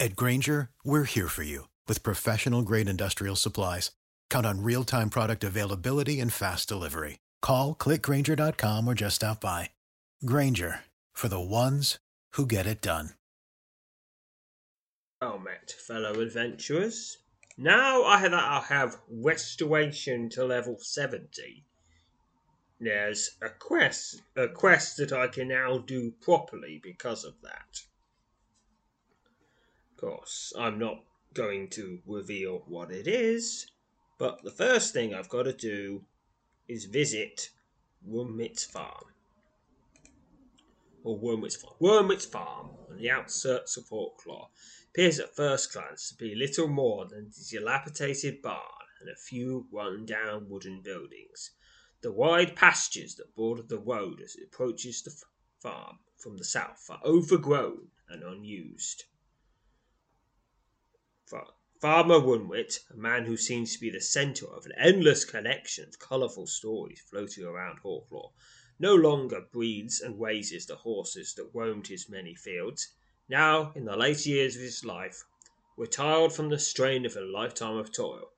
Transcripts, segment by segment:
At Grainger, we're here for you with professional grade industrial supplies. Count on real time product availability and fast delivery. Call click grainger.com or just stop by. Grainger for the ones who get it done. Well met, fellow adventurers. Now I have, I have restoration to level 70. There's a quest, a quest that I can now do properly because of that. Course, I'm not going to reveal what it is, but the first thing I've got to do is visit Wormit's farm. Or Wormit's farm. Wormit's farm, on the outskirts of Hawklaw, appears at first glance to be little more than a dilapidated barn and a few run down wooden buildings. The wide pastures that border the road as it approaches the farm from the south are overgrown and unused. Farmer Runwit, a man who seems to be the centre of an endless collection of colourful stories floating around Hawklaw, no longer breeds and raises the horses that roamed his many fields. Now, in the later years of his life, retired from the strain of a lifetime of toil,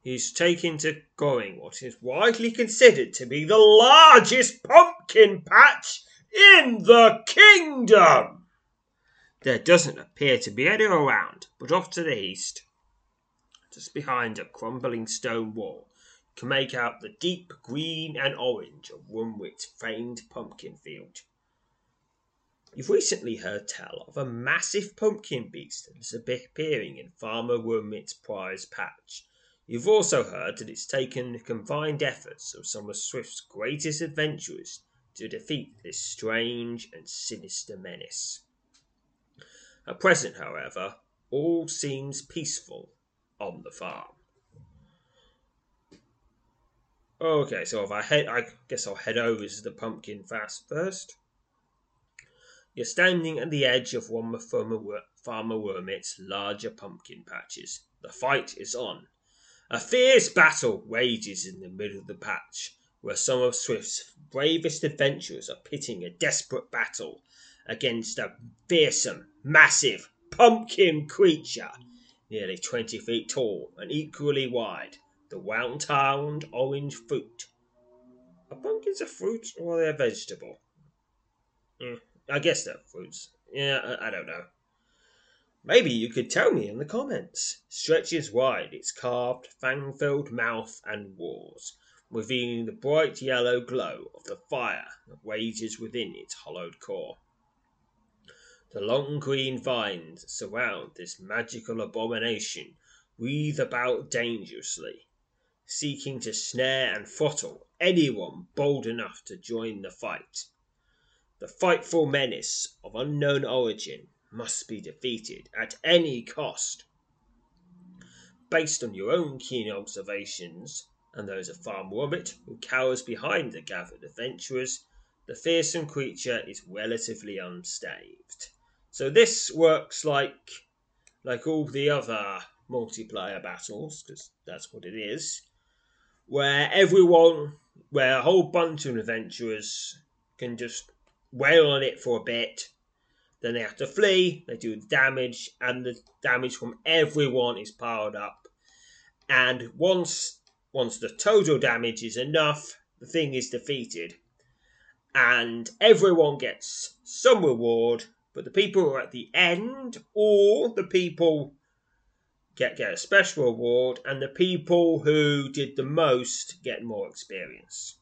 he is taken to growing what is widely considered to be the largest pumpkin patch in the kingdom. There doesn't appear to be any around, but off to the east, just behind a crumbling stone wall, you can make out the deep green and orange of Runwit's famed pumpkin field. You've recently heard tell of a massive pumpkin beast that is appearing in Farmer Runwit's prize patch. You've also heard that it's taken the combined efforts of some of Swift's greatest adventurers to defeat this strange and sinister menace. At present, however, all seems peaceful on the farm. Okay, so if I head, I guess I'll head over to the pumpkin fast first. You're standing at the edge of one of Farmer, Wormit's larger pumpkin patches. The fight is on. A fierce battle rages in the middle of the patch, where some of Swift's bravest adventurers are pitting a desperate battle against a fearsome, massive, pumpkin creature, nearly twenty feet tall and equally wide, the round-towned orange fruit. Are pumpkins a fruit or are they a vegetable? Mm, I guess they're fruits. Yeah, I, I don't know. Maybe you could tell me in the comments. Stretches wide its carved, fang-filled mouth and walls, revealing the bright yellow glow of the fire that rages within its hollowed core. The long green vines surround this magical abomination wreathe about dangerously, seeking to snare and throttle anyone bold enough to join the fight. The frightful menace of unknown origin must be defeated at any cost. Based on your own keen observations and those of Farm Wormit, who cowers behind the gathered adventurers, the fearsome creature is relatively unscathed. So this works like like all the other multiplayer battles, because that's what it is, where everyone, where a whole bunch of adventurers can just wail on it for a bit, then they have to flee, they do damage, and the damage from everyone is piled up. and once once the total damage is enough, the thing is defeated, and everyone gets some reward. But the people who are at the end, or the people get get a special award, and the people who did the most get more experience.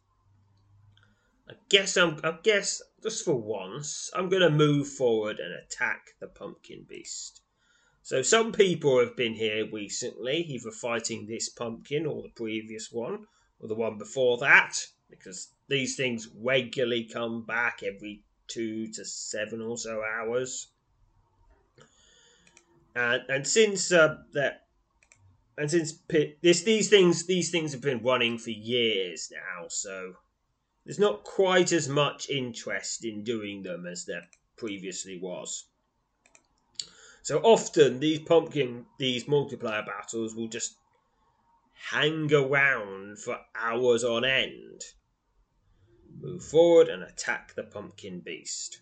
I guess I'm. I guess just for once, I'm going to move forward and attack the pumpkin beast. So some people have been here recently, either fighting this pumpkin or the previous one, or the one before that, because these things regularly come back every two to seven or so hours. And and since uh, that, and since this these things these things have been running for years now, so there's not quite as much interest in doing them as there previously was. So often these pumpkin, these multiplayer battles will just hang around for hours on end. Move forward and attack the pumpkin beast.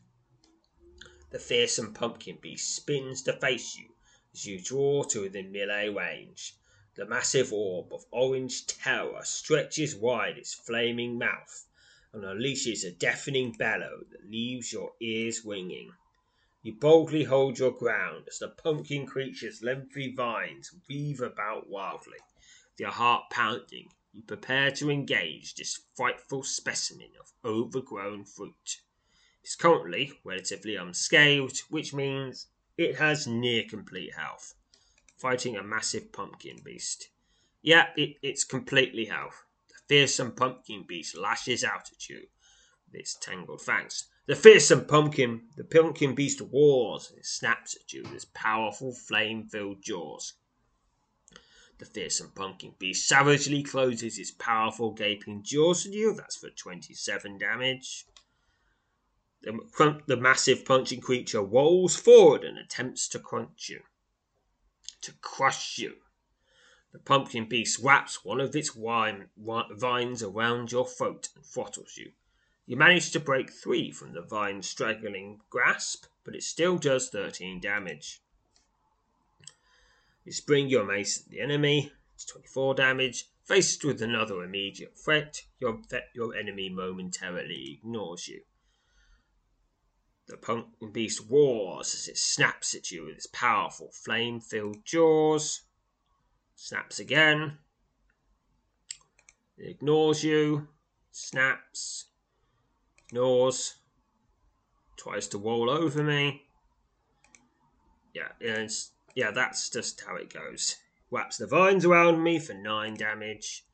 The fearsome pumpkin beast spins to face you as you draw to within melee range. The massive orb of orange terror stretches wide its flaming mouth and unleashes a deafening bellow that leaves your ears ringing. You boldly hold your ground as the pumpkin creature's lengthy vines weave about wildly. Your heart pounding, you prepare to engage this frightful specimen of overgrown fruit. It's currently relatively unscathed, which means it has near complete health, fighting a massive pumpkin beast. Yeah, it, it's completely health. The fearsome pumpkin beast lashes out at you with its tangled fangs. The fearsome pumpkin, the pumpkin beast roars and snaps at you with its powerful flame filled jaws. The fearsome pumpkin beast savagely closes its powerful gaping jaws at you. That's for 27 damage. The, the massive punching creature rolls forward and attempts to crunch you, to crush you. The pumpkin beast wraps one of its wine, vines around your throat and throttles you. You manage to break three from the vine's straggling grasp, but it still does 13 damage. You spring your mace at the enemy, it's 24 damage. Faced with another immediate threat, your, your enemy momentarily ignores you. The pumpkin beast roars as it snaps at you with its powerful flame filled jaws. Snaps again. It ignores you. Snaps. Ignores. Tries to roll over me. Yeah, it's, yeah, that's just how it goes. Wraps the vines around me for 9 damage.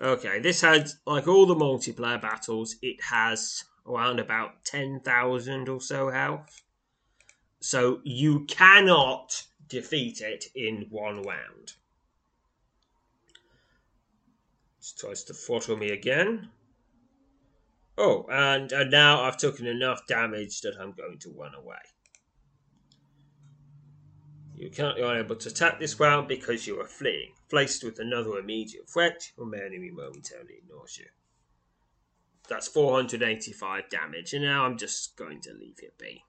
Okay, this had, like all the multiplayer battles, it has around about 10,000 or so health. So you cannot defeat it in one round. Just tries to throttle me again. Oh, and, and now I've taken enough damage that I'm going to run away. You can't be unable to attack this round because you are fleeing. Faced with another immediate threat, your enemy momentarily ignores you. That's 485 damage, and now I'm just going to leave it be.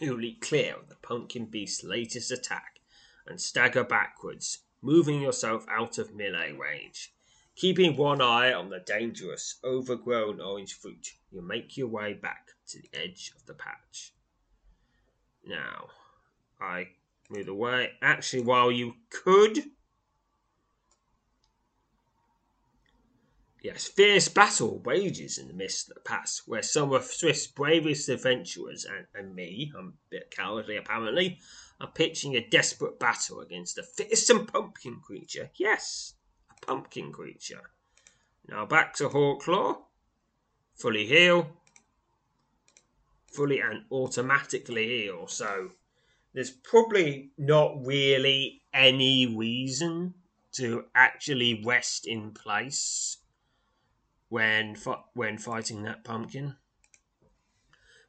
You leap clear of the pumpkin beast's latest attack and stagger backwards, moving yourself out of melee range. Keeping one eye on the dangerous, overgrown orange fruit, you make your way back to the edge of the patch. Now, I move away. Actually, while you could. Yes, fierce battle rages in the midst of the pass, where some of Swift's bravest adventurers and, and me, I'm a bit cowardly apparently, are pitching a desperate battle against a fearsome pumpkin creature. Yes, a pumpkin creature. Now back to Hawklaw. Fully heal. Fully and automatically heal. So there's probably not really any reason to actually rest in place when when fighting that pumpkin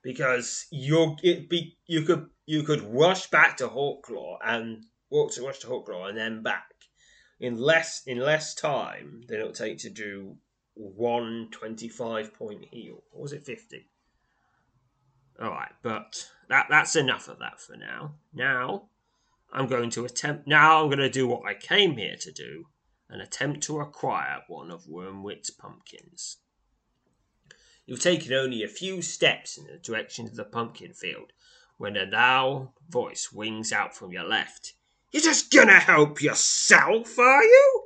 because you be you could you could rush back to Hawklaw and walk to rush to Hawklaw and then back in less in less time than it'll take to do one 25 point heal. Or was it 50? Alright, but that that's enough of that for now. Now, I'm going to attempt now. I'm to do what I came here to do and attempt to acquire one of Wormwit's pumpkins. You've taken only a few steps in the direction of the pumpkin field when a loud voice wings out from your left. You're just gonna help yourself, are you?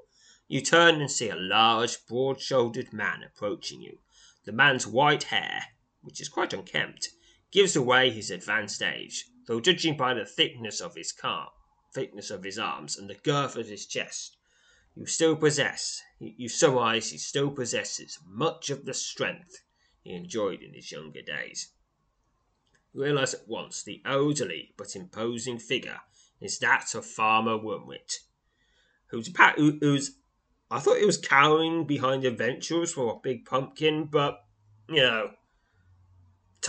You turn and see a large, broad shouldered man approaching you. The man's white hair, which is quite unkempt, gives away his advanced age, though judging by the thickness of his car, thickness of his arms and the girth of his chest, you still possess, you surmise he still possesses much of the strength he enjoyed in his younger days. You realize at once the elderly but imposing figure is that of Farmer Wormwit, who's, pat who's I thought he was cowering behind adventurers for a big pumpkin, but you know,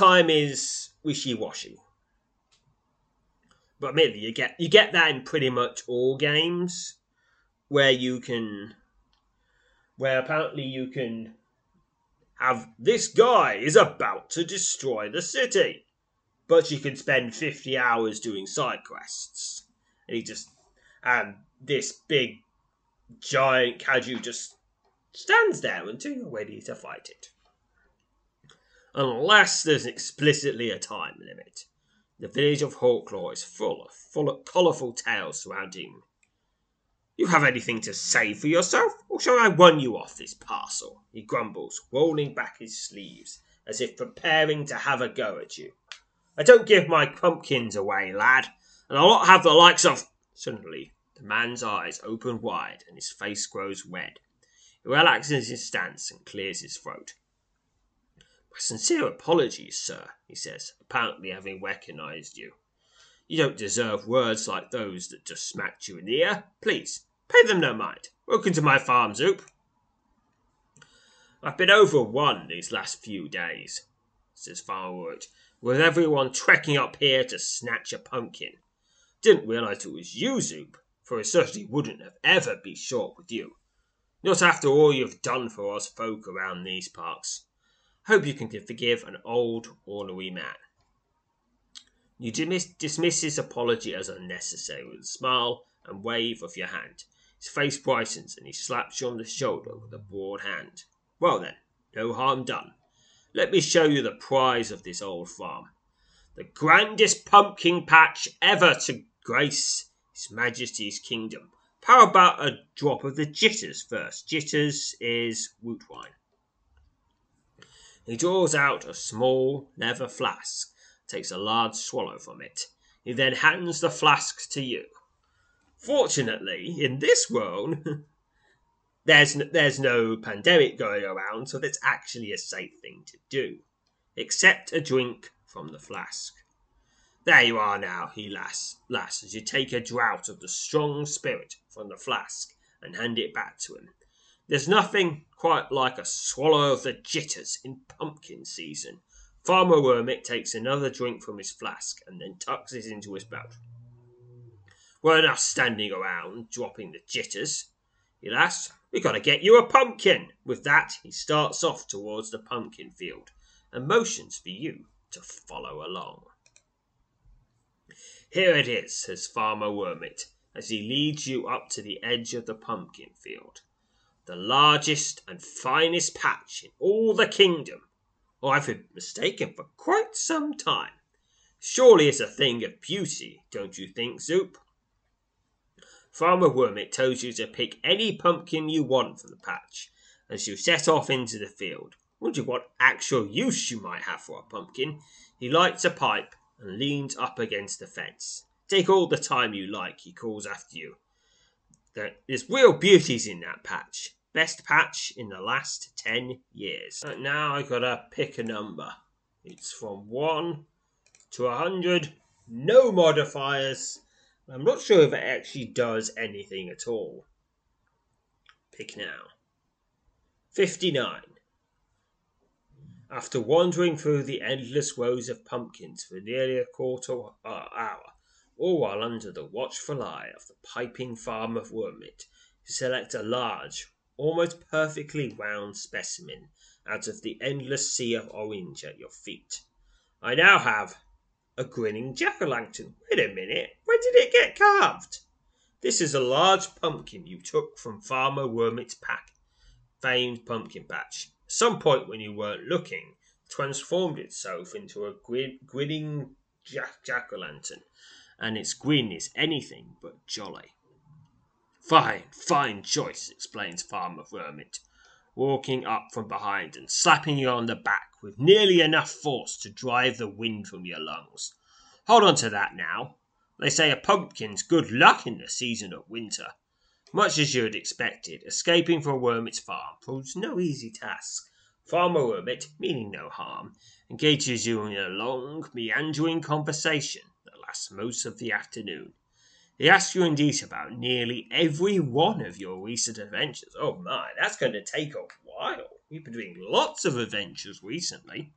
time is wishy-washy. But admittedly, you get you get that in pretty much all games where you can where apparently you can have this guy is about to destroy the city but you can spend 50 hours doing side quests and he just and this big giant kaiju just stands there until you're ready to fight it unless there's explicitly a time limit the village of hawklaw is full of full of colourful tales surrounding you have anything to say for yourself, or shall I run you off this parcel? He grumbles, rolling back his sleeves, as if preparing to have a go at you. I don't give my pumpkins away, lad, and I'll not have the likes of. Suddenly, the man's eyes open wide and his face grows red. He relaxes his stance and clears his throat. My sincere apologies, sir, he says, apparently having recognized you. You don't deserve words like those that just smacked you in the ear. Please, Pay them no mind. Welcome to my farm, Zoop. I've been over one these last few days, says Farmer with everyone trekking up here to snatch a pumpkin. Didn't realize it was you, Zoop, for it certainly wouldn't have ever be short with you. Not after all you've done for us folk around these parts. Hope you can forgive an old, ornery man. You dismiss, his apology as unnecessary with a smile and wave of your hand. His face brightens and he slaps you on the shoulder with a broad hand. Well then, no harm done. Let me show you the prize of this old farm. The grandest pumpkin patch ever to grace His Majesty's kingdom. How about a drop of the jitters first? Jitters is woot wine. He draws out a small leather flask, takes a large swallow from it. He then hands the flask to you. Fortunately, in this world, there's no, there's no pandemic going around, so that's actually a safe thing to do. Accept a drink from the flask. There you are now, he lass, lass, as you take a draught of the strong spirit from the flask and hand it back to him. There's nothing quite like a swallow of the jitters in pumpkin season. Farmer Wormit takes another drink from his flask and then tucks it into his belt. We're not standing around dropping the jitters. He laughs. We gotta get you a pumpkin. With that, he starts off towards the pumpkin field and motions for you to follow along. Here it is, says Farmer Wormit, as he leads you up to the edge of the pumpkin field. The largest and finest patch in all the kingdom. I've been mistaken for quite some time. Surely it's a thing of beauty, don't you think, Zoop? Farmer Wormit tells you to pick any pumpkin you want from the patch as you set off into the field. Wonder what actual use you might have for a pumpkin. He lights a pipe and leans up against the fence. Take all the time you like, he calls after you. There's real beauties in that patch. Best patch in the last ten years. Right now I gotta pick a number. It's from one to a hundred. No modifiers. I'm not sure if it actually does anything at all. Pick now. 59. After wandering through the endless rows of pumpkins for nearly a quarter uh, hour, all while under the watchful eye of the piping farm of Wormit, you select a large, almost perfectly round specimen out of the endless sea of orange at your feet. I now have a grinning jack o' lantern. Wait a minute. When did it get carved? This is a large pumpkin you took from Farmer Wormit's pack, famed pumpkin patch. At some point when you weren't looking, transformed itself into a grinning jack o' lantern, and its grin is anything but jolly. Fine, fine choice, explains Farmer Wormit, walking up from behind and slapping you on the back with nearly enough force to drive the wind from your lungs. Hold on to that now. They say a pumpkin's good luck in the season of winter. Much as you'd expected, escaping from Wormit's farm proves no easy task. Farmer Wormit, meaning no harm, engages you in a long, meandering conversation that lasts most of the afternoon. He asks you indeed about nearly every one of your recent adventures. Oh my, that's going to take a while. We've been doing lots of adventures recently.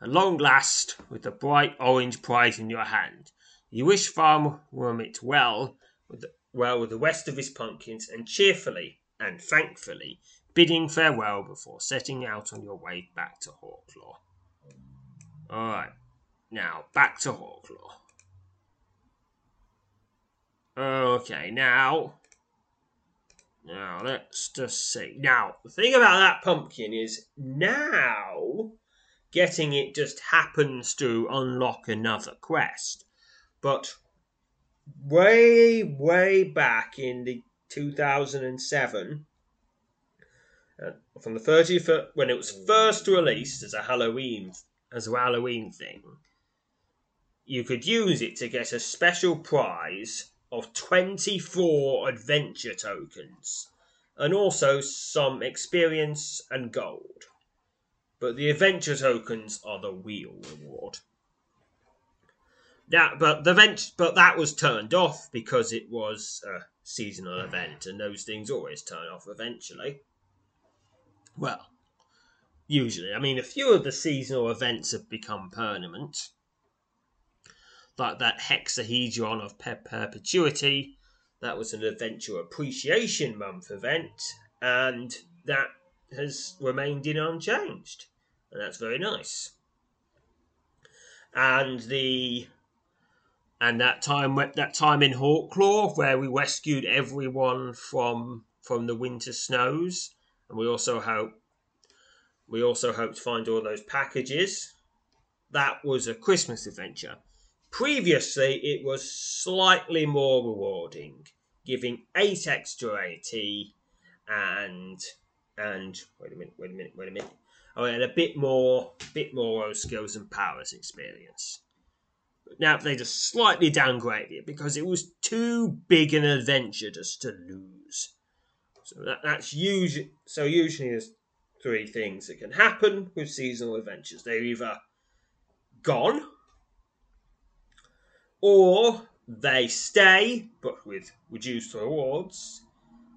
At long last, with the bright orange prize in your hand, you wish Farmer Wormit well with the, well with the rest of his pumpkins, and cheerfully and thankfully bidding farewell before setting out on your way back to Hawklaw. All right, now back to Hawklaw. Okay, now, now let's just see. Now the thing about that pumpkin is now getting it just happens to unlock another quest. But way, way back in the 2007, uh, from the 30th, when it was first released as a Halloween as a Halloween thing, you could use it to get a special prize of 24 adventure tokens and also some experience and gold but the adventure tokens are the real reward. Now, but the vent, but that was turned off because it was a seasonal event, and those things always turn off eventually. Well, usually. I mean, a few of the seasonal events have become permanent, like that hexahedron of perpetuity. That was an adventure appreciation month event, and that has remained in unchanged and that's very nice. And the and that time that time in Hawklaw where we rescued everyone from from the winter snows, and we also hope we also hope to find all those packages. That was a Christmas adventure. Previously, it was slightly more rewarding, giving eight extra AT and and wait a minute, wait a minute, wait a minute. Oh, and a bit more, bit more skills and powers experience. Now they just slightly downgraded it because it was too big an adventure just to lose. So that, that's usually so usually there's three things that can happen with seasonal adventures. They're either gone, or they stay but with reduced rewards,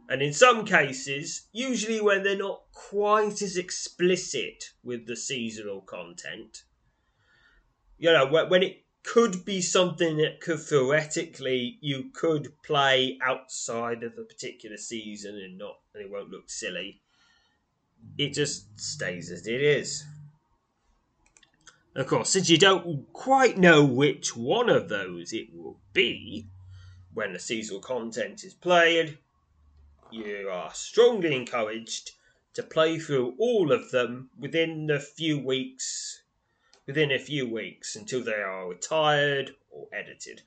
and in some cases, usually when they're not quite as explicit with the seasonal content, you know, when it could be something that could theoretically you could play outside of the particular season and not and it won't look silly. It just stays as it is. Of course, since you don't quite know which one of those it will be when the seasonal content is played, you are strongly encouraged to play through all of them within a few weeks within a few weeks until they are retired or edited.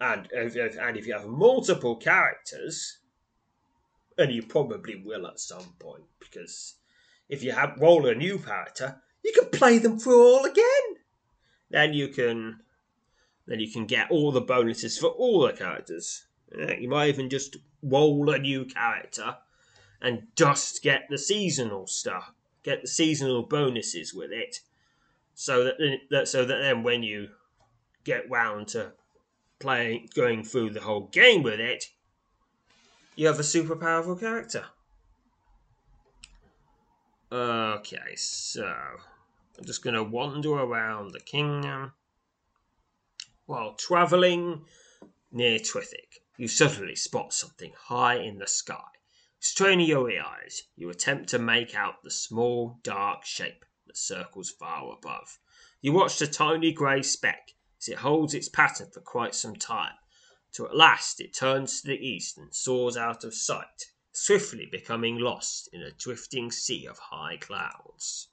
And if, and if you have multiple characters, and you probably will at some point, because if you have roll a new character, you can play them through all again. Then you can then you can get all the bonuses for all the characters. Uh, you might even just roll a new character and just get the seasonal stuff, get the seasonal bonuses with it, so that, that so that then when you get round to playing, going through the whole game with it, you have a super powerful character. Okay, so I'm just going to wander around the kingdom while travelling near Twithick. You suddenly spot something high in the sky. Straining your eyes, you attempt to make out the small, dark shape that circles far above. You watch the tiny grey speck as it holds its pattern for quite some time, till at last it turns to the east and soars out of sight, swiftly becoming lost in a drifting sea of high clouds.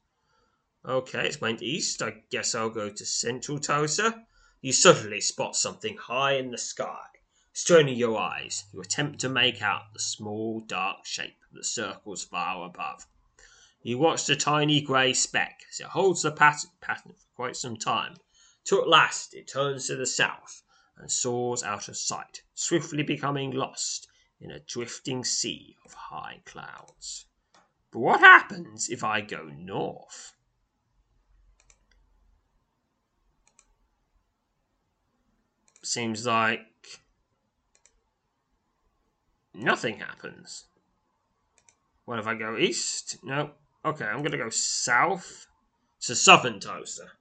Okay, it's went east. I guess I'll go to central Tulsa. You suddenly spot something high in the sky. Straining your eyes, you attempt to make out the small, dark shape that circles far above. You watch the tiny grey speck as it holds the pattern, pattern for quite some time, till at last it turns to the south and soars out of sight, swiftly becoming lost in a drifting sea of high clouds. But what happens if I go north? Seems like nothing happens. What if I go east? No. Okay, I'm going to go south to southern Toaster.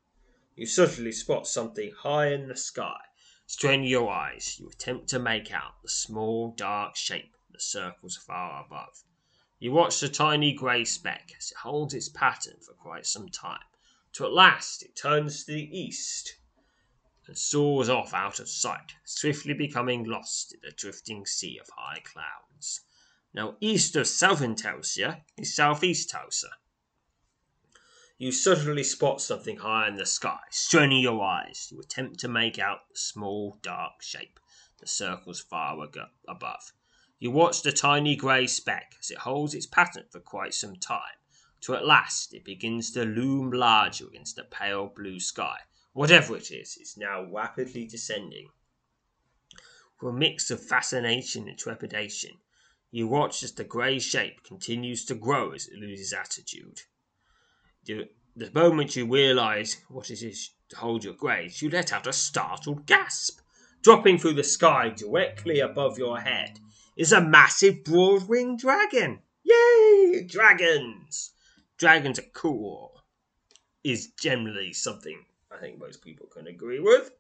You suddenly spot something high in the sky. Straining your eyes, you attempt to make out the small, dark shape that circles far above. You watch the tiny grey speck as it holds its pattern for quite some time, till at last it turns to the east and soars off out of sight, swiftly becoming lost in the drifting sea of high clouds. Now, east of southern Tulsa is southeast Tulsa. You suddenly spot something high in the sky. Straining your eyes, you attempt to make out the small, dark shape that circles far above. You watch the tiny grey speck as it holds its pattern for quite some time, till at last it begins to loom larger against the pale blue sky Whatever it is, it's now rapidly descending. With a mix of fascination and trepidation, you watch as the grey shape continues to grow as it loses attitude. The, moment you realise what it is to hold your gaze, you let out a startled gasp. Dropping through the sky directly above your head is a massive broad winged dragon. Yay! Dragons! Dragons are cool, is generally something I think most people can agree with.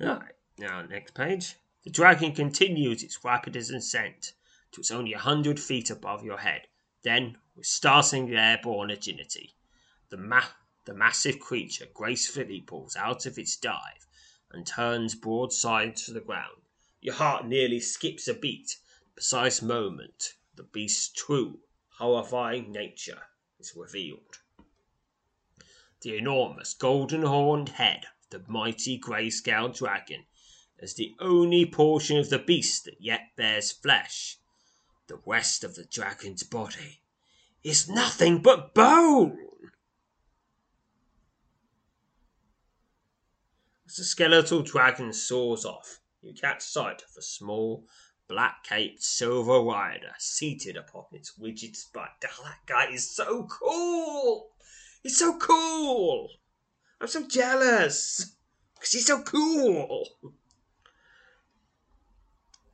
Alright, now next page. The dragon continues its rapid ascent to it's only a hundred feet above your head. Then, with startling airborne agility, the, ma- the massive creature gracefully pulls out of its dive and turns broadside to the ground. Your heart nearly skips a beat. The precise moment the beast's true, horrifying nature is revealed the enormous golden horned head of the mighty grey-scaled dragon as the only portion of the beast that yet bears flesh. The rest of the dragon's body is nothing but bone. As the skeletal dragon soars off, you catch sight of a small, black caped silver rider seated upon its rigid spine. Oh, that guy is so cool! He's so cool. I'm so jealous because he's so cool.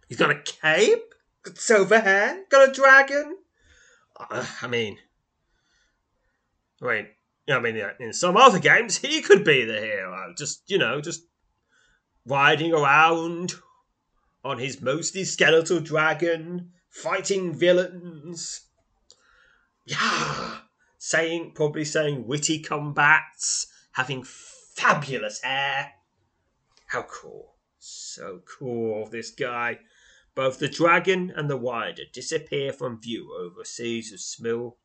He's got a cape, got silver hair, got a dragon. Uh, I mean, wait. I mean, in some other games, he could be the hero. Just you know, just riding around on his mostly skeletal dragon, fighting villains. Yeah, saying probably saying witty combats, having fabulous hair. How cool. So cool, this guy. Both the dragon and the rider disappear from view over a series of small,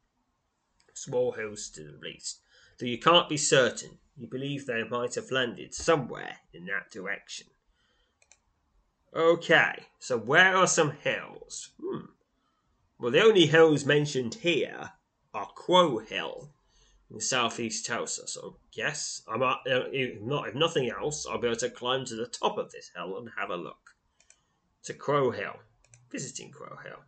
small hills to the east, though you can't be certain. You believe they might have landed somewhere in that direction. Okay, so where are some hills? Hmm. Well, the only hills mentioned here Crow Hill in southeast Tulsa. So yes, I'm uh, if not if nothing else, I'll be able to climb to the top of this hill and have a look. To Crow Hill, visiting Crow Hill.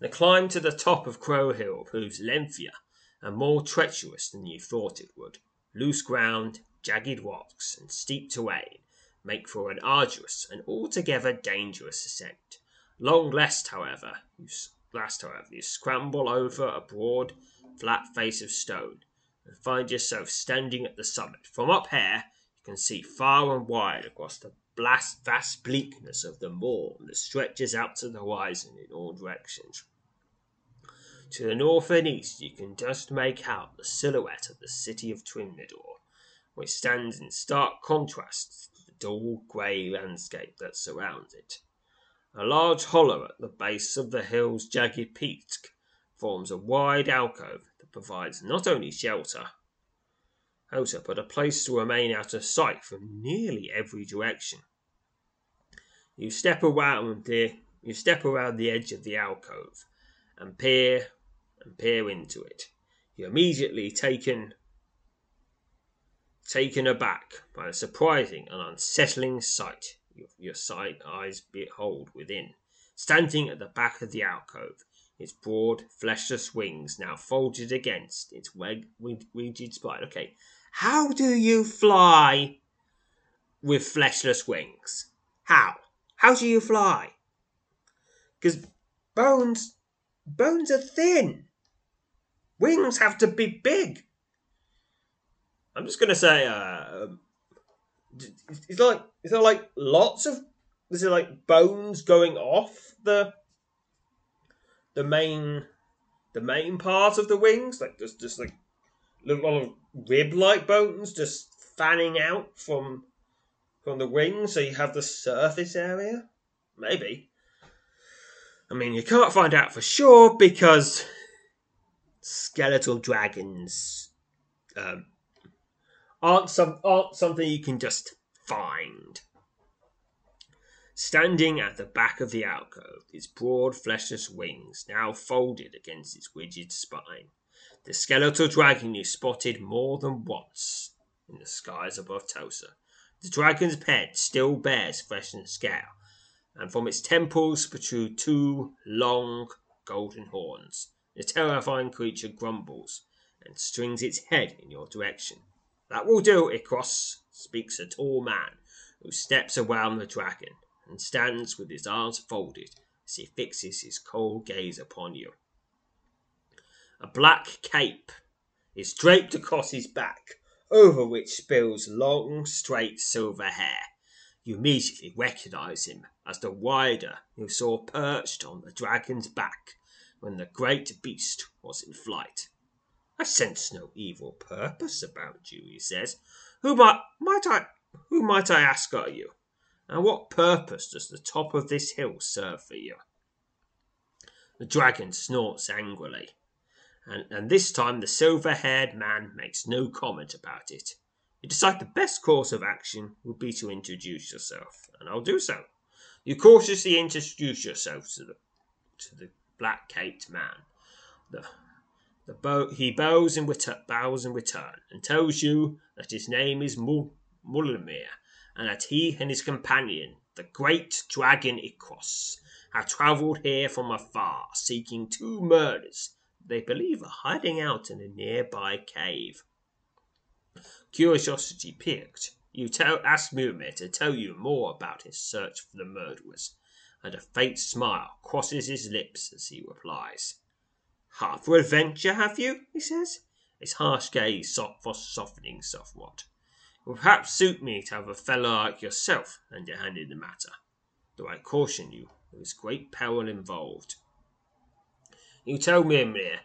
The climb to the top of Crow Hill proves lengthier and more treacherous than you thought it would. Loose ground, jagged rocks, and steep terrain make for an arduous and altogether dangerous ascent. Long lest, however, you Last, however, you scramble over a broad, flat face of stone and find yourself standing at the summit. From up here, you can see far and wide across the vast bleakness of the moor that stretches out to the horizon in all directions. To the north and east you can just make out the silhouette of the city of Trimnador, which stands in stark contrast to the dull grey landscape that surrounds it. A large hollow at the base of the hill's jagged peak forms a wide alcove that provides not only shelter, shelter, but a place to remain out of sight from nearly every direction. You step around the you step around the edge of the alcove and peer and peer into it. You're immediately taken taken aback by a surprising and unsettling sight your, your sight eyes behold within. Standing at the back of the alcove, its broad, fleshless wings now folded against its rigid spine. Okay, how do you fly with fleshless wings? How? How do you fly? Because bones, bones are thin. Wings have to be big. I'm just gonna say, uh, is like is there like lots of is there like bones going off the the main the main part of the wings? Like just just like a lot of rib like bones just fanning out from from the wings so you have the surface area? Maybe. I mean you can't find out for sure because skeletal dragons um, aren't some aren't something you can just find. Standing at the back of the alcove, its broad fleshless wings now folded against its rigid spine, the skeletal dragon you spotted more than once in the skies above Tosa. The dragon's head still bears flesh scale, and from its temples protrude two long golden horns. The terrifying creature grumbles and strings its head in your direction. That will do, Ikros, speaks a tall man who steps around the dragon and stands with his arms folded as he fixes his cold gaze upon you. A black cape is draped across his back, over which spills long, straight silver hair. You immediately recognize him as the rider you saw perched on the dragon's back when the great beast was in flight. I sense no evil purpose about you, he says. Who might, might I who might I ask are you? And what purpose does the top of this hill serve for you? The dragon snorts angrily, and, and this time the silver haired man makes no comment about it. You decide the best course of action would be to introduce yourself, and I'll do so. You cautiously introduce yourself to the to the black caped man. The bow, he bows in, return, bows in return and tells you that his name is Mul- and that he and his companion, the great dragon Ikros, have travelled here from afar seeking two murders they believe are hiding out in a nearby cave. Curiosity piqued, you tell, ask Mulimir to tell you more about his search for the murderers, and a faint smile crosses his lips as he replies. Heart for adventure, have you? he says, his harsh gaze soft softening somewhat. It will perhaps suit me to have a fellow like yourself lend a hand in the matter, though I caution you there is great peril involved. You tell Mimir,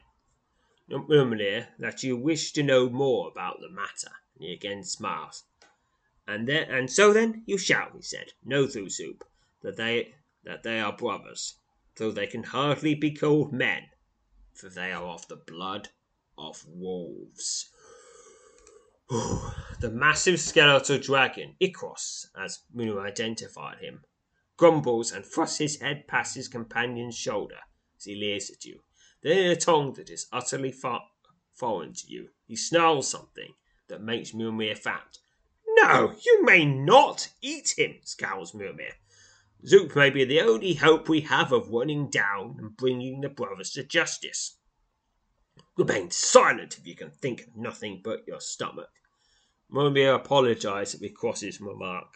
Mimir that you wish to know more about the matter, and he again smiles. And so then you shall, he said. Know, Thuzup, that they that they are brothers, though they can hardly be called men for they are of the blood of wolves. the massive skeletal dragon, Ikros, as Munu identified him, grumbles and thrusts his head past his companion's shoulder as he leers at you. Then, in a tongue that is utterly far- foreign to you, he snarls something that makes Mumir fat. No, you may not eat him, scowls Mumir. Zoop may be the only hope we have of running down and bringing the brothers to justice. Remain silent if you can think of nothing but your stomach. Mumir apologized at Cross's remark.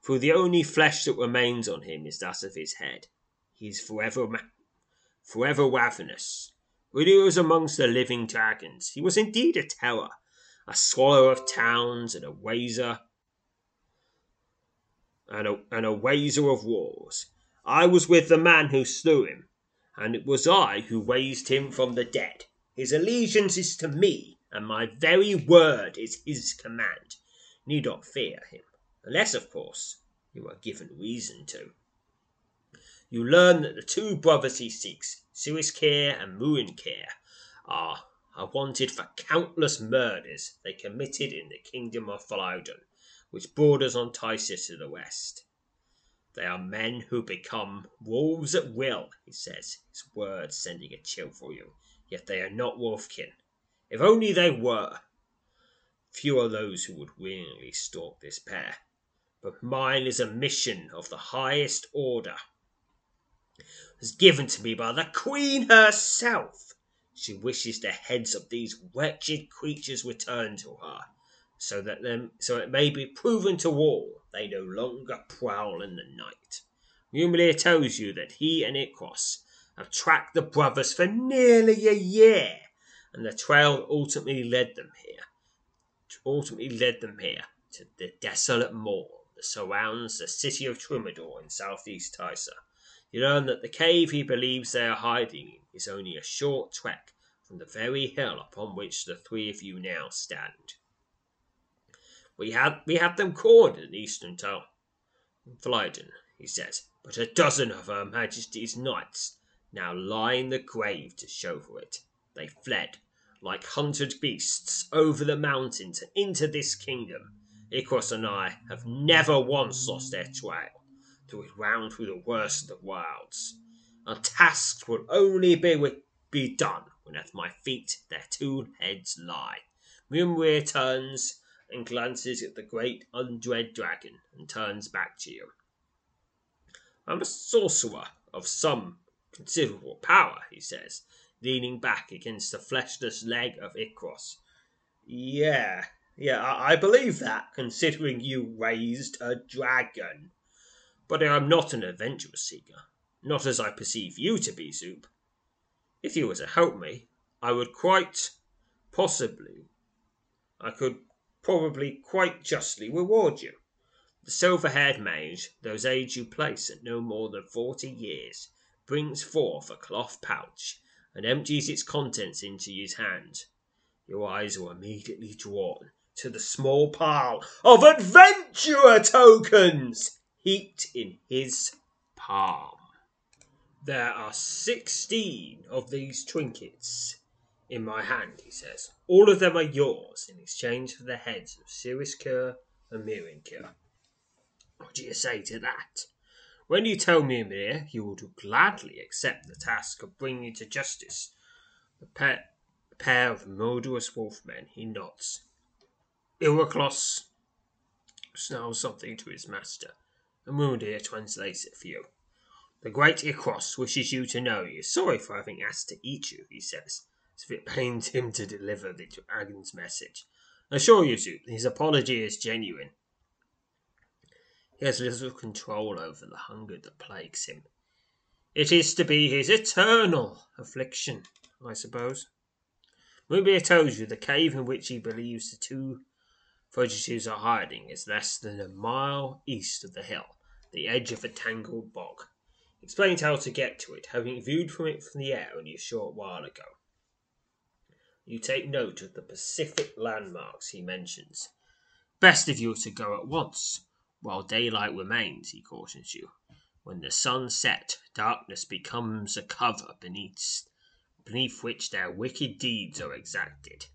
For the only flesh that remains on him is that of his head. He is forever, ma- forever ravenous. When he was amongst the living dragons, he was indeed a terror, a swallower of towns and a wazer and a, and a wazer of wars. I was with the man who slew him, and it was I who raised him from the dead. His allegiance is to me, and my very word is his command. Need not fear him, unless, of course, you are given reason to. You learn that the two brothers he seeks, Suiskir and Muinkir, are, are wanted for countless murders they committed in the kingdom of Falodon, which borders on Tysis to the west. They are men who become wolves at will, he says, his words sending a chill through you. Yet they are not wolfkin. If only they were. Few are those who would willingly stalk this pair. But mine is a mission of the highest order. It was given to me by the Queen herself. She wishes the heads of these wretched creatures returned to her, so that them so it may be proven to all they no longer prowl in the night. Mjolnir tells you that he and Ikros have tracked the brothers for nearly a year, and the trail ultimately led them here. Ultimately led them here to the desolate moor that surrounds the city of Trumador in southeast Tysa. You learn that the cave he believes they are hiding in is only a short trek from the very hill upon which the three of you now stand. We have we have them cornered in Eastern Town. Flydon, he says, but a dozen of Her Majesty's knights now lie in the grave to show for it. They fled, like hunted beasts, over the mountains and into this kingdom. Ikros and I have never once lost their trail till it round through the worst of the wilds. Our tasks will only be, be done when at my feet their two heads lie. Mimir turns and glances at the great undread dragon and turns back to you. I'm a sorcerer of some considerable power, he says, leaning back against the fleshless leg of Ikros. Yeah, yeah, I, I believe that, considering you raised a dragon. But I am not an adventure seeker, not as I perceive you to be, Zoop. If you were to help me, I would quite possibly, I could probably quite justly reward you. The silver haired mage, those age you place at no more than forty years, brings forth a cloth pouch and empties its contents into his hand. Your eyes are immediately drawn to the small pile of adventurer tokens heaped in his palm. There are sixteen of these trinkets in my hand, he says. All of them are yours in exchange for the heads of Siriuskur and Mirinkir. What do you say to that? When you tell Mimir he will gladly accept the task of bringing you to justice the pair, pair of murderous wolfmen, he nods. Iraklos snarls something to his master and Mundir translates it for you. The great Ikros wishes you to know he is sorry for having asked to eat you, he says, if it pains him to deliver the dragon's message. I assure you, Zoop, his apology is genuine. He has little control over the hunger that plagues him. It is to be his eternal affliction, I suppose. Mubir tells you the cave in which he believes the two fugitives are hiding is less than a mile east of the hill, the edge of a tangled bog. Explains how to get to it, having viewed from it from the air only a short while ago. You take note of the Pacific landmarks he mentions. Best of you to go at once, while daylight remains, he cautions you. When the sun sets, darkness becomes a cover beneath, beneath which their wicked deeds are exacted.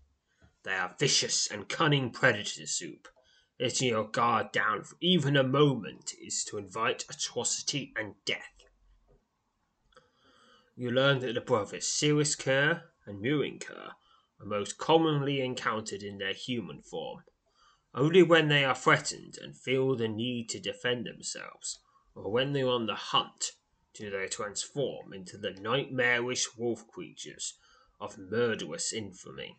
They are vicious and cunning predators, Soup. Letting your guard down for even a moment is to invite atrocity and death. You learn that the brothers Sirius Kerr and Mewing Kerr are most commonly encountered in their human form. Only when they are threatened and feel the need to defend themselves, or when they are on the hunt, do they transform into the nightmarish wolf creatures of murderous infamy.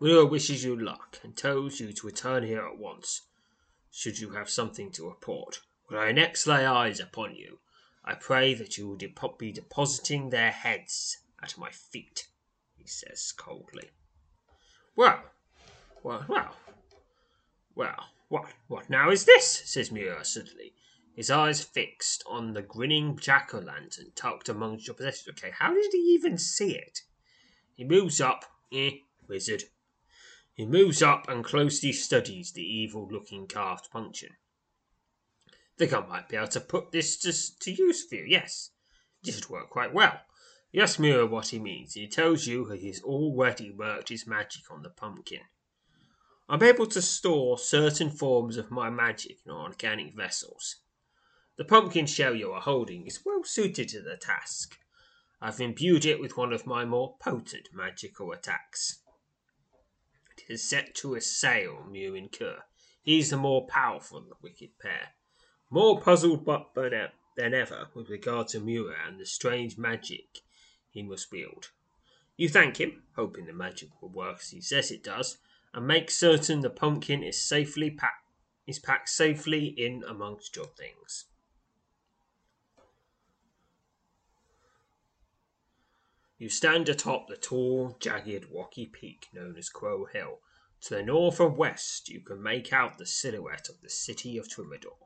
Mura wishes you luck and tells you to return here at once, should you have something to report. When I next lay eyes upon you, I pray that you will be depositing their heads at my feet, he says coldly. Well, well, well, well, what, what now is this? says Muir suddenly, his eyes fixed on the grinning jack o' lantern tucked amongst your possessions. Okay, how did he even see it? He moves up, eh, wizard. He moves up and closely studies the evil looking carved puncheon. Think I might be able to put this to, to use for you, yes. This would work quite well. You ask Muir what he means, and he tells you he has already worked his magic on the pumpkin. I'm able to store certain forms of my magic in organic vessels. The pumpkin shell you are holding is well suited to the task. I've imbued it with one of my more potent magical attacks. It is set to assail and Kerr. He's the more powerful of the wicked pair. More puzzled but than ever with regard to Muir and the strange magic he must wield. You thank him, hoping the magic will work as he says it does, and make certain the pumpkin is safely packed is packed safely in amongst your things. You stand atop the tall, jagged, rocky peak known as Crow Hill. To the north and west, you can make out the silhouette of the city of Trimmador,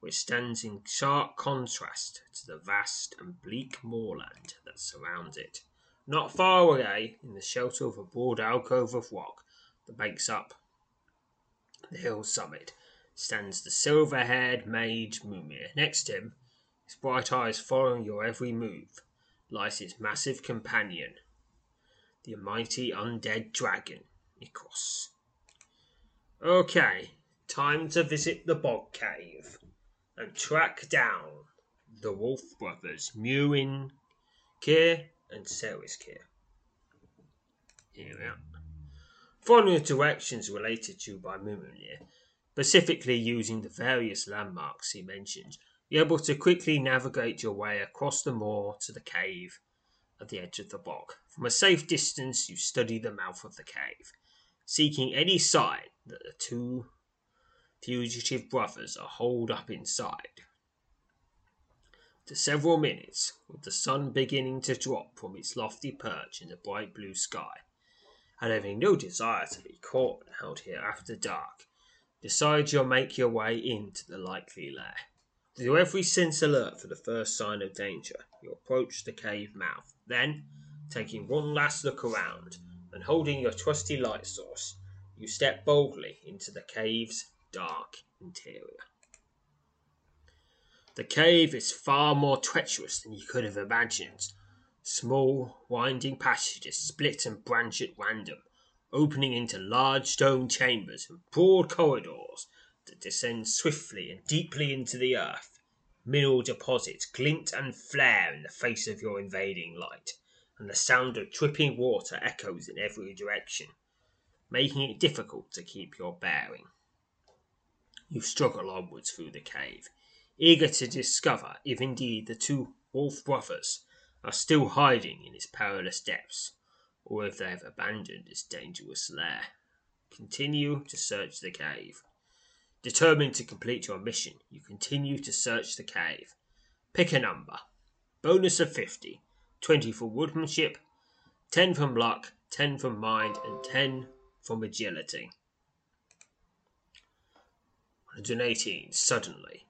which stands in sharp contrast to the vast and bleak moorland that surrounds it. Not far away, in the shelter of a broad alcove of rock that makes up the hill summit, stands the silver haired mage Mimir. Next to him, his bright eyes following your every move, lies his massive companion, the mighty undead dragon, Nikos. Okay, time to visit the bog cave and track down the Wolf brothers, Mewin Kier and Ceres Kier. Here we are. Following the directions related to by Mimir, specifically using the various landmarks he mentioned, you're able to quickly navigate your way across the moor to the cave at the edge of the bog. From a safe distance, you study the mouth of the cave, seeking any sign that the two fugitive brothers are holed up inside. After several minutes, with the sun beginning to drop from its lofty perch in the bright blue sky, and having no desire to be caught out here after dark, decide you'll make your way into the likely lair. With every sense alert for the first sign of danger, you approach the cave mouth. Then, taking one last look around and holding your trusty light source, you step boldly into the cave's dark interior. The cave is far more treacherous than you could have imagined. Small, winding passages split and branch at random, opening into large stone chambers and broad corridors that descend swiftly and deeply into the earth. Mineral deposits glint and flare in the face of your invading light, and the sound of dripping water echoes in every direction, making it difficult to keep your bearing. You struggle onwards through the cave, eager to discover if indeed the two wolf brothers are still hiding in its perilous depths, or if they have abandoned its dangerous lair. Continue to search the cave. Determined to complete your mission, you continue to search the cave. Pick a number. Bonus of 50. 20 for woodmanship, 10 from luck, 10 from mind, and 10 from agility. 118. Suddenly,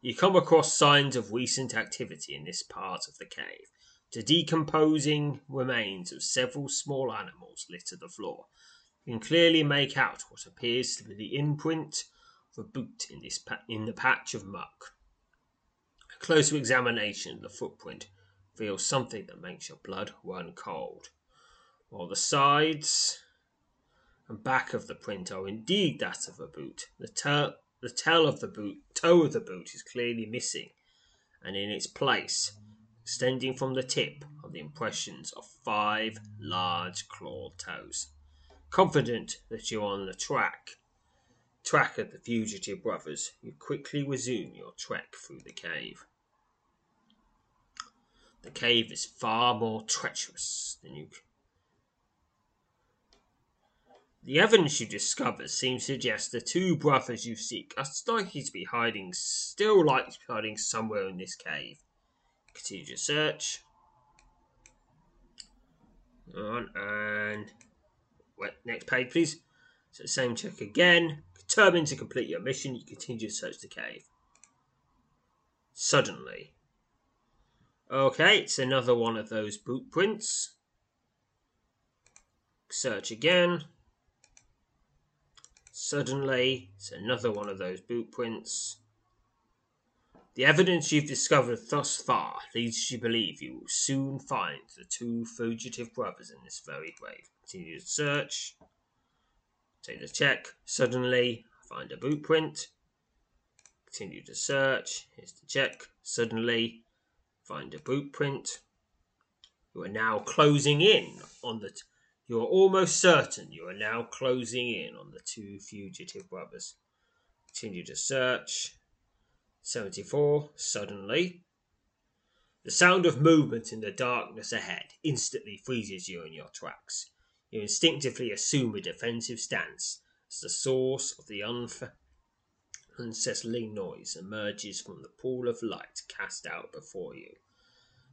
you come across signs of recent activity in this part of the cave. The decomposing remains of several small animals litter the floor. You can clearly make out what appears to be the imprint of a boot in, this in the patch of muck. A closer examination of the footprint reveals something that makes your blood run cold. While the sides and back of the print are indeed that of a boot, the, the tail of the boot, toe of the boot is clearly missing, and in its place, extending from the tip, are the impressions of five large clawed toes. Confident that you're on the track, track of the fugitive brothers, you quickly resume your trek through the cave. The cave is far more treacherous than you the evidence you discover seems to suggest the two brothers you seek are likely to be hiding, still likely to be hiding somewhere in this cave. Continue your search. On and wait, next page, please. So same check again. Determined to complete your mission, you continue to search the cave. Suddenly. Okay, it's another one of those boot prints. Search again. Suddenly, it's another one of those boot prints. The evidence you've discovered thus far leads you to believe you will soon find the two fugitive brothers in this very grave. Continue to search. Take the check. Suddenly, find a boot print. Continue to search. Here's the check. Suddenly, find a boot print. You are now closing in on the. You are almost certain you are now closing in on the two fugitive brothers. Continue to search. 74. Suddenly. The sound of movement in the darkness ahead instantly freezes you in your tracks. You instinctively assume a defensive stance as the source of the unsettling noise emerges from the pool of light cast out before you.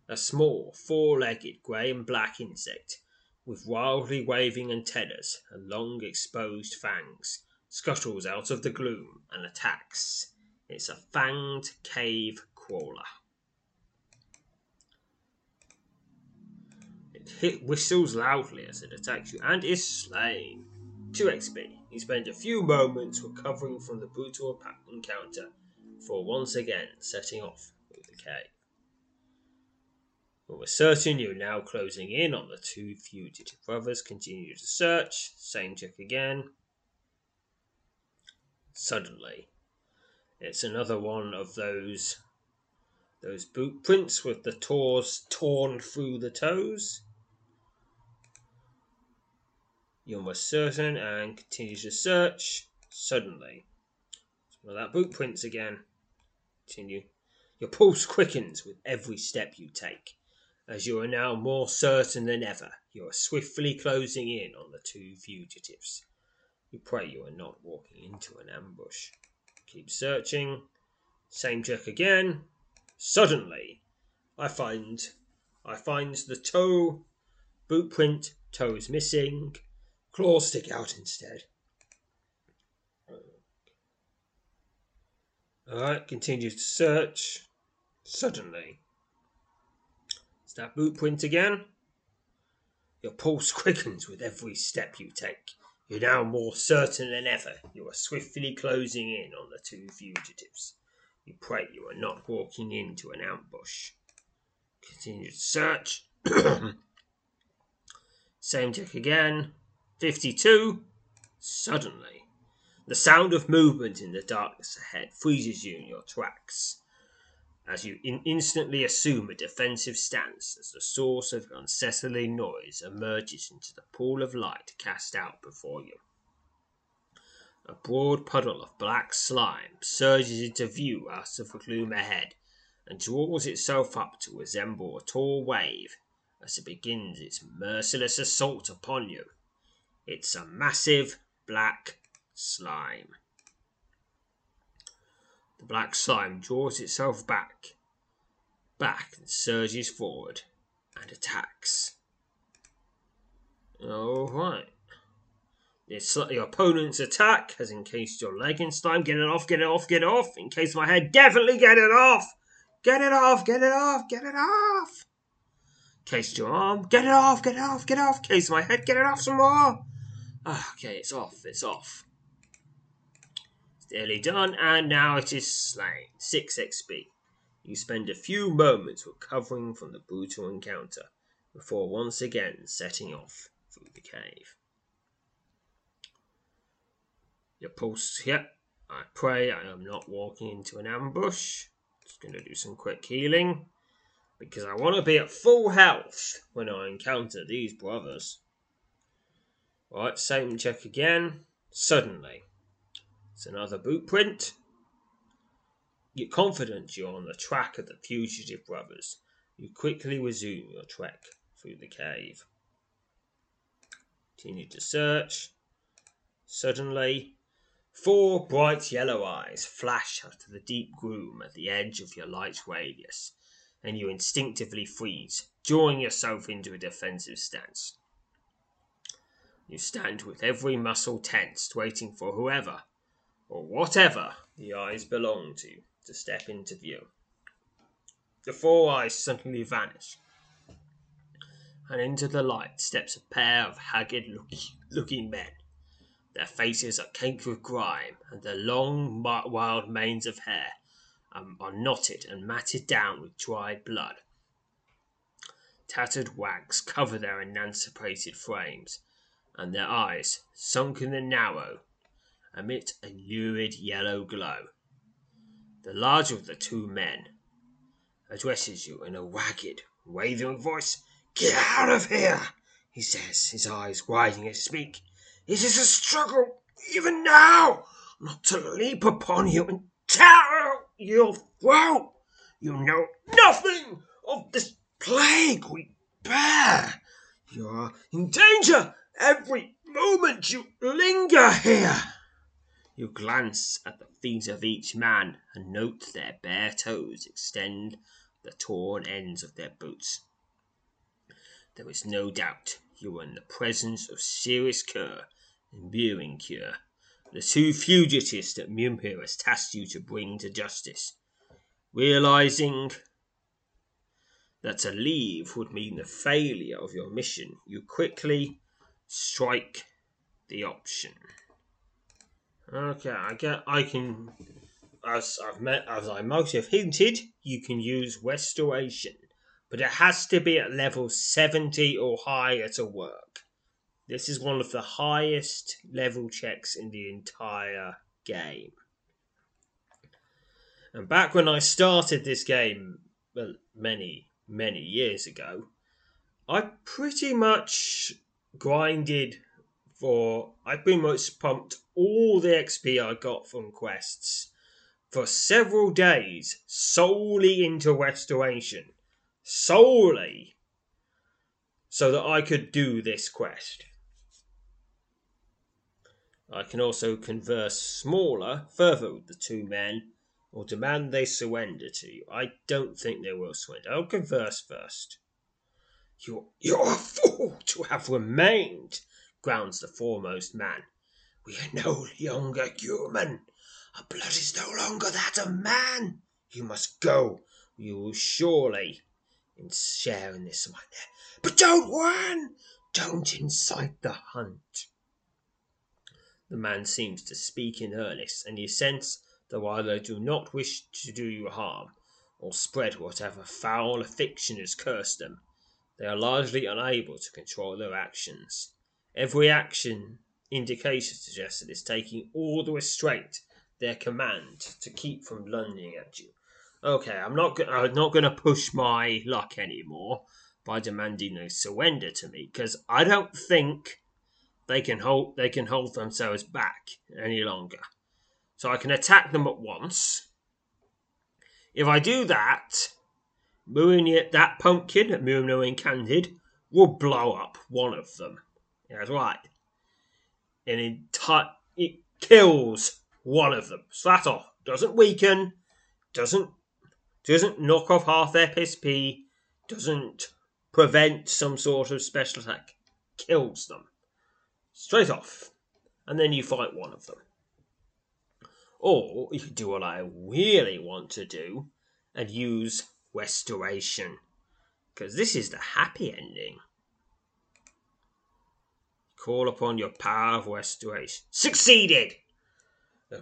A small, four legged grey and black insect with wildly waving antennas and long exposed fangs scuttles out of the gloom and attacks. It's a fanged cave crawler. It whistles loudly as it attacks you and is slain. 2 XP. You spend a few moments recovering from the brutal encounter before once again setting off through the cave. But we're certain you're now closing in on the two fugitive brothers. Continue to search. Same check again. Suddenly, it's another one of those those boot prints with the toes torn through the toes. You're almost certain and continue to search. Suddenly, well, that boot prints again. Continue. Your pulse quickens with every step you take, as you are now more certain than ever you are swiftly closing in on the two fugitives. You pray you are not walking into an ambush. Keep searching. Same check again. Suddenly, I find I find the toe boot print, toes missing, claws stick out instead. Alright, continue to search. Suddenly, that boot print again. Your pulse quickens with every step you take. You're now more certain than ever you are swiftly closing in on the two fugitives. You pray you are not walking into an ambush. Continue to search. Same check again. 52. Suddenly, the sound of movement in the darkness ahead freezes you in your tracks as you in- instantly assume a defensive stance as the source of unsettling noise emerges into the pool of light cast out before you. A broad puddle of black slime surges into view out of the gloom ahead and draws itself up to resemble a tall wave as it begins its merciless assault upon you. It's a massive black slime. The black slime draws itself back, back and surges forward and attacks. Alright. Your opponent's attack has encased your leg in slime. Get it off, get it off, get it off. Encase my head. Definitely get it off. Get it off, get it off, get it off. Case your arm. Get it off, get it off, get it off. Case my head. Get it off some more. Ah, okay, it's off, it's off. Nearly done, and now it is slain. 6 XP. You spend a few moments recovering from the brutal encounter before once again setting off through the cave. Your pulse, yep. I pray I am not walking into an ambush. Just going to do some quick healing because I want to be at full health when I encounter these brothers. Right, same check again. Suddenly, it's another boot print. You're confident you're on the track of the fugitive brothers. You quickly resume your trek through the cave. Continue to search. Suddenly, four bright yellow eyes flash out of the deep gloom at the edge of your light radius, and you instinctively freeze, drawing yourself into a defensive stance. You stand with every muscle tensed, waiting for whoever or whatever the eyes belong to to step into view. the four eyes suddenly vanish, and into the light steps a pair of haggard looking men. Their faces are caked with grime, and their long, wild manes of hair um, are knotted and matted down with dried blood. Tattered wags cover their emaciated frames, and their eyes, sunken and narrow, emit a lurid yellow glow. The larger of the two men addresses you in a ragged, wavering voice. Get out of here, he says, his eyes widening as he speaks. It is a struggle, even now, not to leap upon you and tear your throat. You know nothing of this plague we bear. You are in danger every moment you linger here. You glance at the feet of each man and note their bare toes extend the torn ends of their boots. There is no doubt you are in the presence of serious cur and Buring cure, the two fugitives that Mimir has tasked you to bring to justice. Realizing that to leave would mean the failure of your mission, you quickly strike the option. Okay, I get I can as I've met as I might have hinted, you can use restoration, but it has to be at level 70 or higher to work. This is one of the highest level checks in the entire game. And back when I started this game, well, many, many years ago, I pretty much grinded for. I pretty much pumped all the XP I got from quests for several days solely into restoration. Solely so that I could do this quest. I can also converse smaller further with the two men, or demand they surrender to you. I don't think they will surrender. I'll converse first. You're, you're a fool to have remained, grounds the foremost man. We are no longer human. Our blood is no longer that of man. You must go. You will surely share in this nightmare. But don't run! Don't incite the hunt. The man seems to speak in earnest, and you sense that while they do not wish to do you harm, or spread whatever foul affliction has cursed them, they are largely unable to control their actions. Every action indication suggests that it's taking all the restraint their command to keep from lunging at you. Okay, I'm not go- I'm not going to push my luck anymore by demanding they surrender to me because I don't think they can hold they can hold themselves back any longer. So I can attack them at once. If I do that, Murin, that pumpkin at Murin Candid will blow up one of them. That's right. And entire it kills one of them. So that's off. Doesn't weaken, doesn't doesn't knock off half their PSP, doesn't prevent some sort of special attack. Kills them straight off, and then you fight one of them. Or you could do what I really want to do and use restoration, because this is the happy ending. Call upon your power of restoration. Succeeded!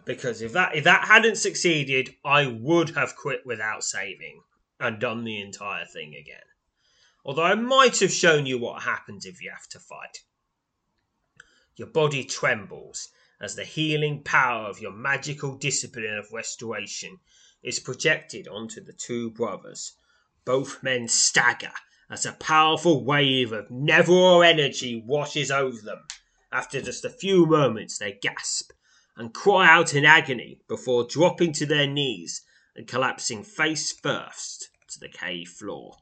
Because if that if that hadn't succeeded, I would have quit without saving and done the entire thing again. Although I might have shown you what happens if you have to fight. Your body trembles as the healing power of your magical discipline of restoration is projected onto the two brothers. Both men stagger as a powerful wave of Neveror energy washes over them. After just a few moments, they gasp and cry out in agony before dropping to their knees and collapsing face first to the cave floor.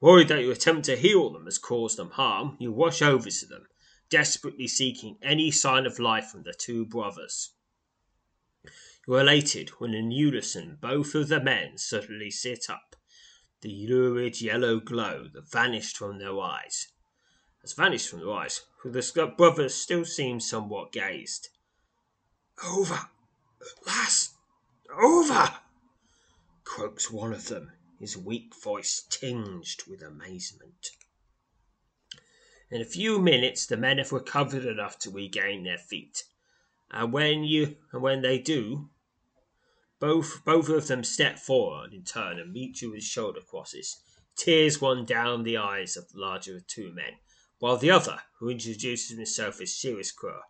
Worried that your attempt to heal them has caused them harm, you rush over to them desperately seeking any sign of life from the two brothers. You are elated when in unison both of the men suddenly sit up, the lurid yellow glow that vanished from their eyes has vanished from their eyes, for the brothers still seem somewhat gazed. Over, at last, over, croaks one of them, his weak voice tinged with amazement. In a few minutes the men have recovered enough to regain their feet, and when you and when they do, both both of them step forward in turn and meet you with shoulder crosses. Tears run down the eyes of the larger of two men, while the other, who introduces himself as Crow,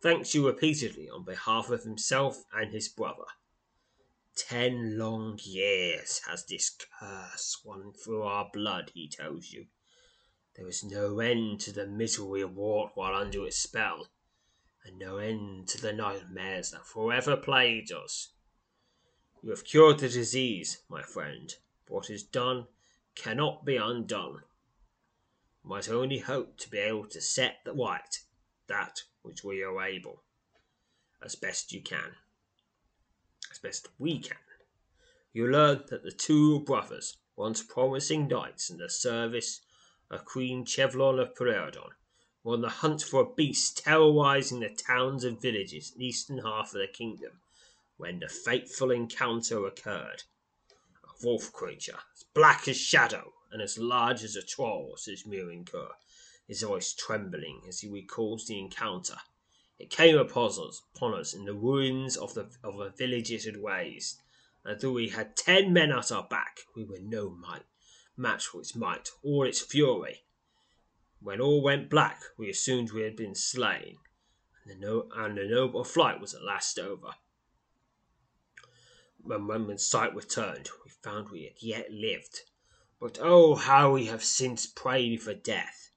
thanks you repeatedly on behalf of himself and his brother. Ten long years has this curse run through our blood, he tells you. There is no end to the misery of wrought while under its spell, and no end to the nightmares that forever plague us. You have cured the disease, my friend. What is done cannot be undone. You might only hope to be able to set the right that which we are able, as best you can, as best we can. You learn that the two brothers, once promising knights in the service of Queen Chevlon of Peridon, were on the hunt for a beast terrorizing the towns and villages in the eastern half of the kingdom when the fateful encounter occurred. A wolf creature, as black as shadow and as large as a troll, says Murinkur, his voice trembling as he recalls the encounter. It came upon us, upon us in the ruins of, the, of a village it had razed, and though we had ten men at our back, we were no might match for its might or its fury. When all went black, we assumed we had been slain, and the, no- and the noble flight was at last over. When, when sight returned, we found we had yet lived. But oh, how we have since prayed for death!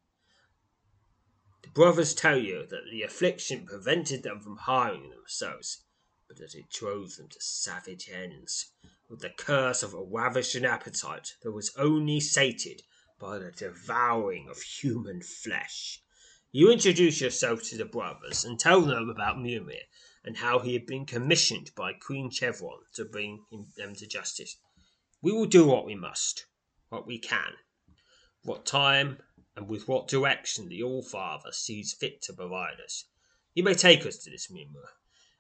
The brothers tell you that the affliction prevented them from harming themselves, but that it drove them to savage ends with the curse of a ravishing appetite that was only sated by the devouring of human flesh. You introduce yourself to the brothers and tell them about Mimir and how he had been commissioned by Queen Chevron to bring him, them to justice. We will do what we must, what we can, what time and with what direction the All Father sees fit to provide us. You may take us to this Mimir,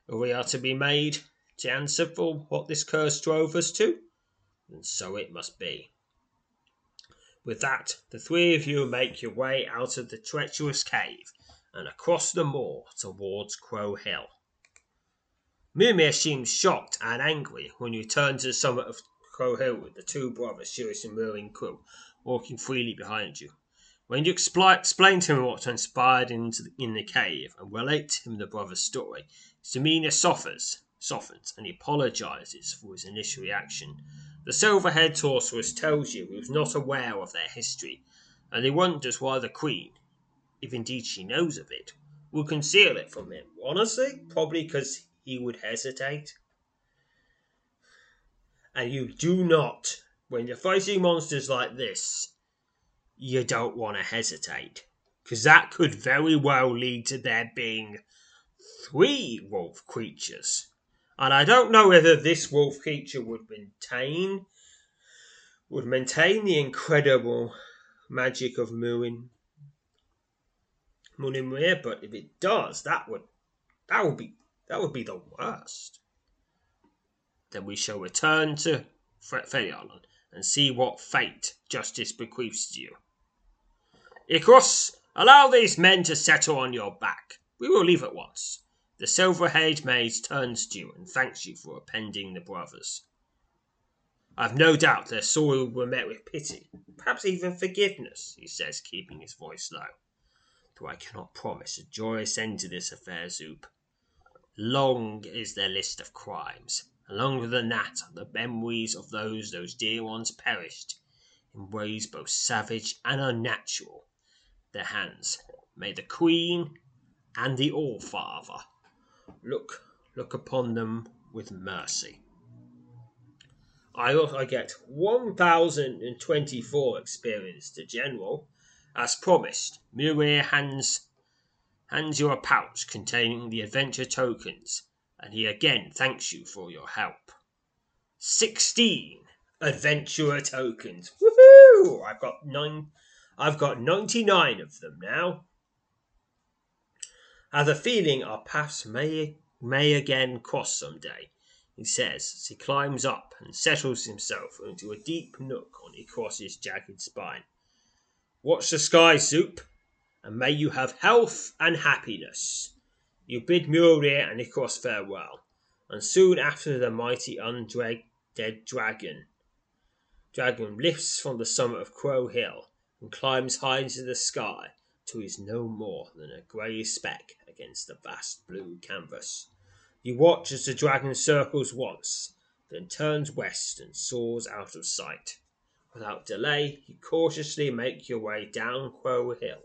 or we are to be made to answer for what this curse drove us to, and so it must be. With that, the three of you make your way out of the treacherous cave and across the moor towards Crow Hill. Mimir seems shocked and angry when you return to the summit of Crow Hill with the two brothers, Sirius and Merlin Crew, walking freely behind you. When you explain to him what transpired in the, in the cave and relate to him the brother's story, his demeanour softens softens, and he apologizes for his initial reaction. The silver-haired sorceress tells you he was not aware of their history, and he wonders why the queen, if indeed she knows of it, would conceal it from him. Honestly, probably because he would hesitate. And you do not, when you're fighting monsters like this, you don't want to hesitate, because that could very well lead to there being three wolf creatures and I don't know whether this wolf creature would maintain would maintain the incredible magic of Muin Munimir, but if it does, that would that would be that would be the worst. Then we shall return to Ferion and see what fate justice bequeaths to you. Icarus, allow these men to settle on your back. We will leave at once. The silver-haired maid turns to you and thanks you for appending the brothers. I've no doubt their sorrow will met with pity, perhaps even forgiveness, he says, keeping his voice low. Though I cannot promise a joyous end to this affair, Zoop. Long is their list of crimes, along with the gnat the memories of those those dear ones perished in ways both savage and unnatural. Their hands may the Queen and the All Father look look upon them with mercy. I, I get 1024 experience to General. As promised, Muir hands, hands you a pouch containing the adventure tokens, and he again thanks you for your help. 16 adventurer tokens. Woohoo! I've got nine I've got 99 of them now. I have a feeling our paths may may again cross some day. he says as he climbs up and settles himself into a deep nook on Icarus's jagged spine. Watch the sky, Soup, and may you have health and happiness. You bid Muriel and Icarus farewell, and soon after the mighty undead dragon dragon lifts from the summit of Crow Hill and climbs high into the sky till he is no more than a grey speck against the vast blue canvas. You watch as the dragon circles once, then turns west and soars out of sight. Without delay, you cautiously make your way down Crow Hill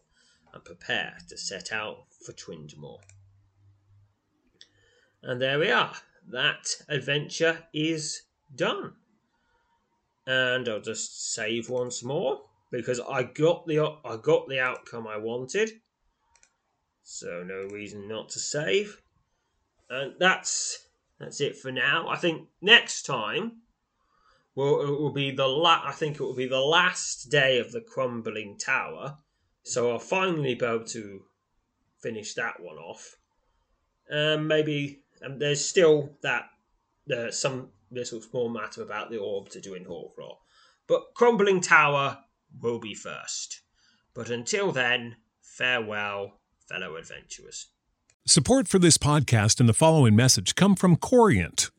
and prepare to set out for Trindamore. And there we are. That adventure is done. And I'll just save once more because I got the I got the outcome I wanted. So no reason not to save. And that's that's it for now. I think next time well it will be the la- I think it will be the last day of the crumbling tower. So I'll finally be able to finish that one off. Um, maybe um, there's still that uh, some little small matter about the orb to do in Hawklaw. But Crumbling Tower will be first. But until then, farewell, fellow adventurers. Support for this podcast and the following message come from Corient.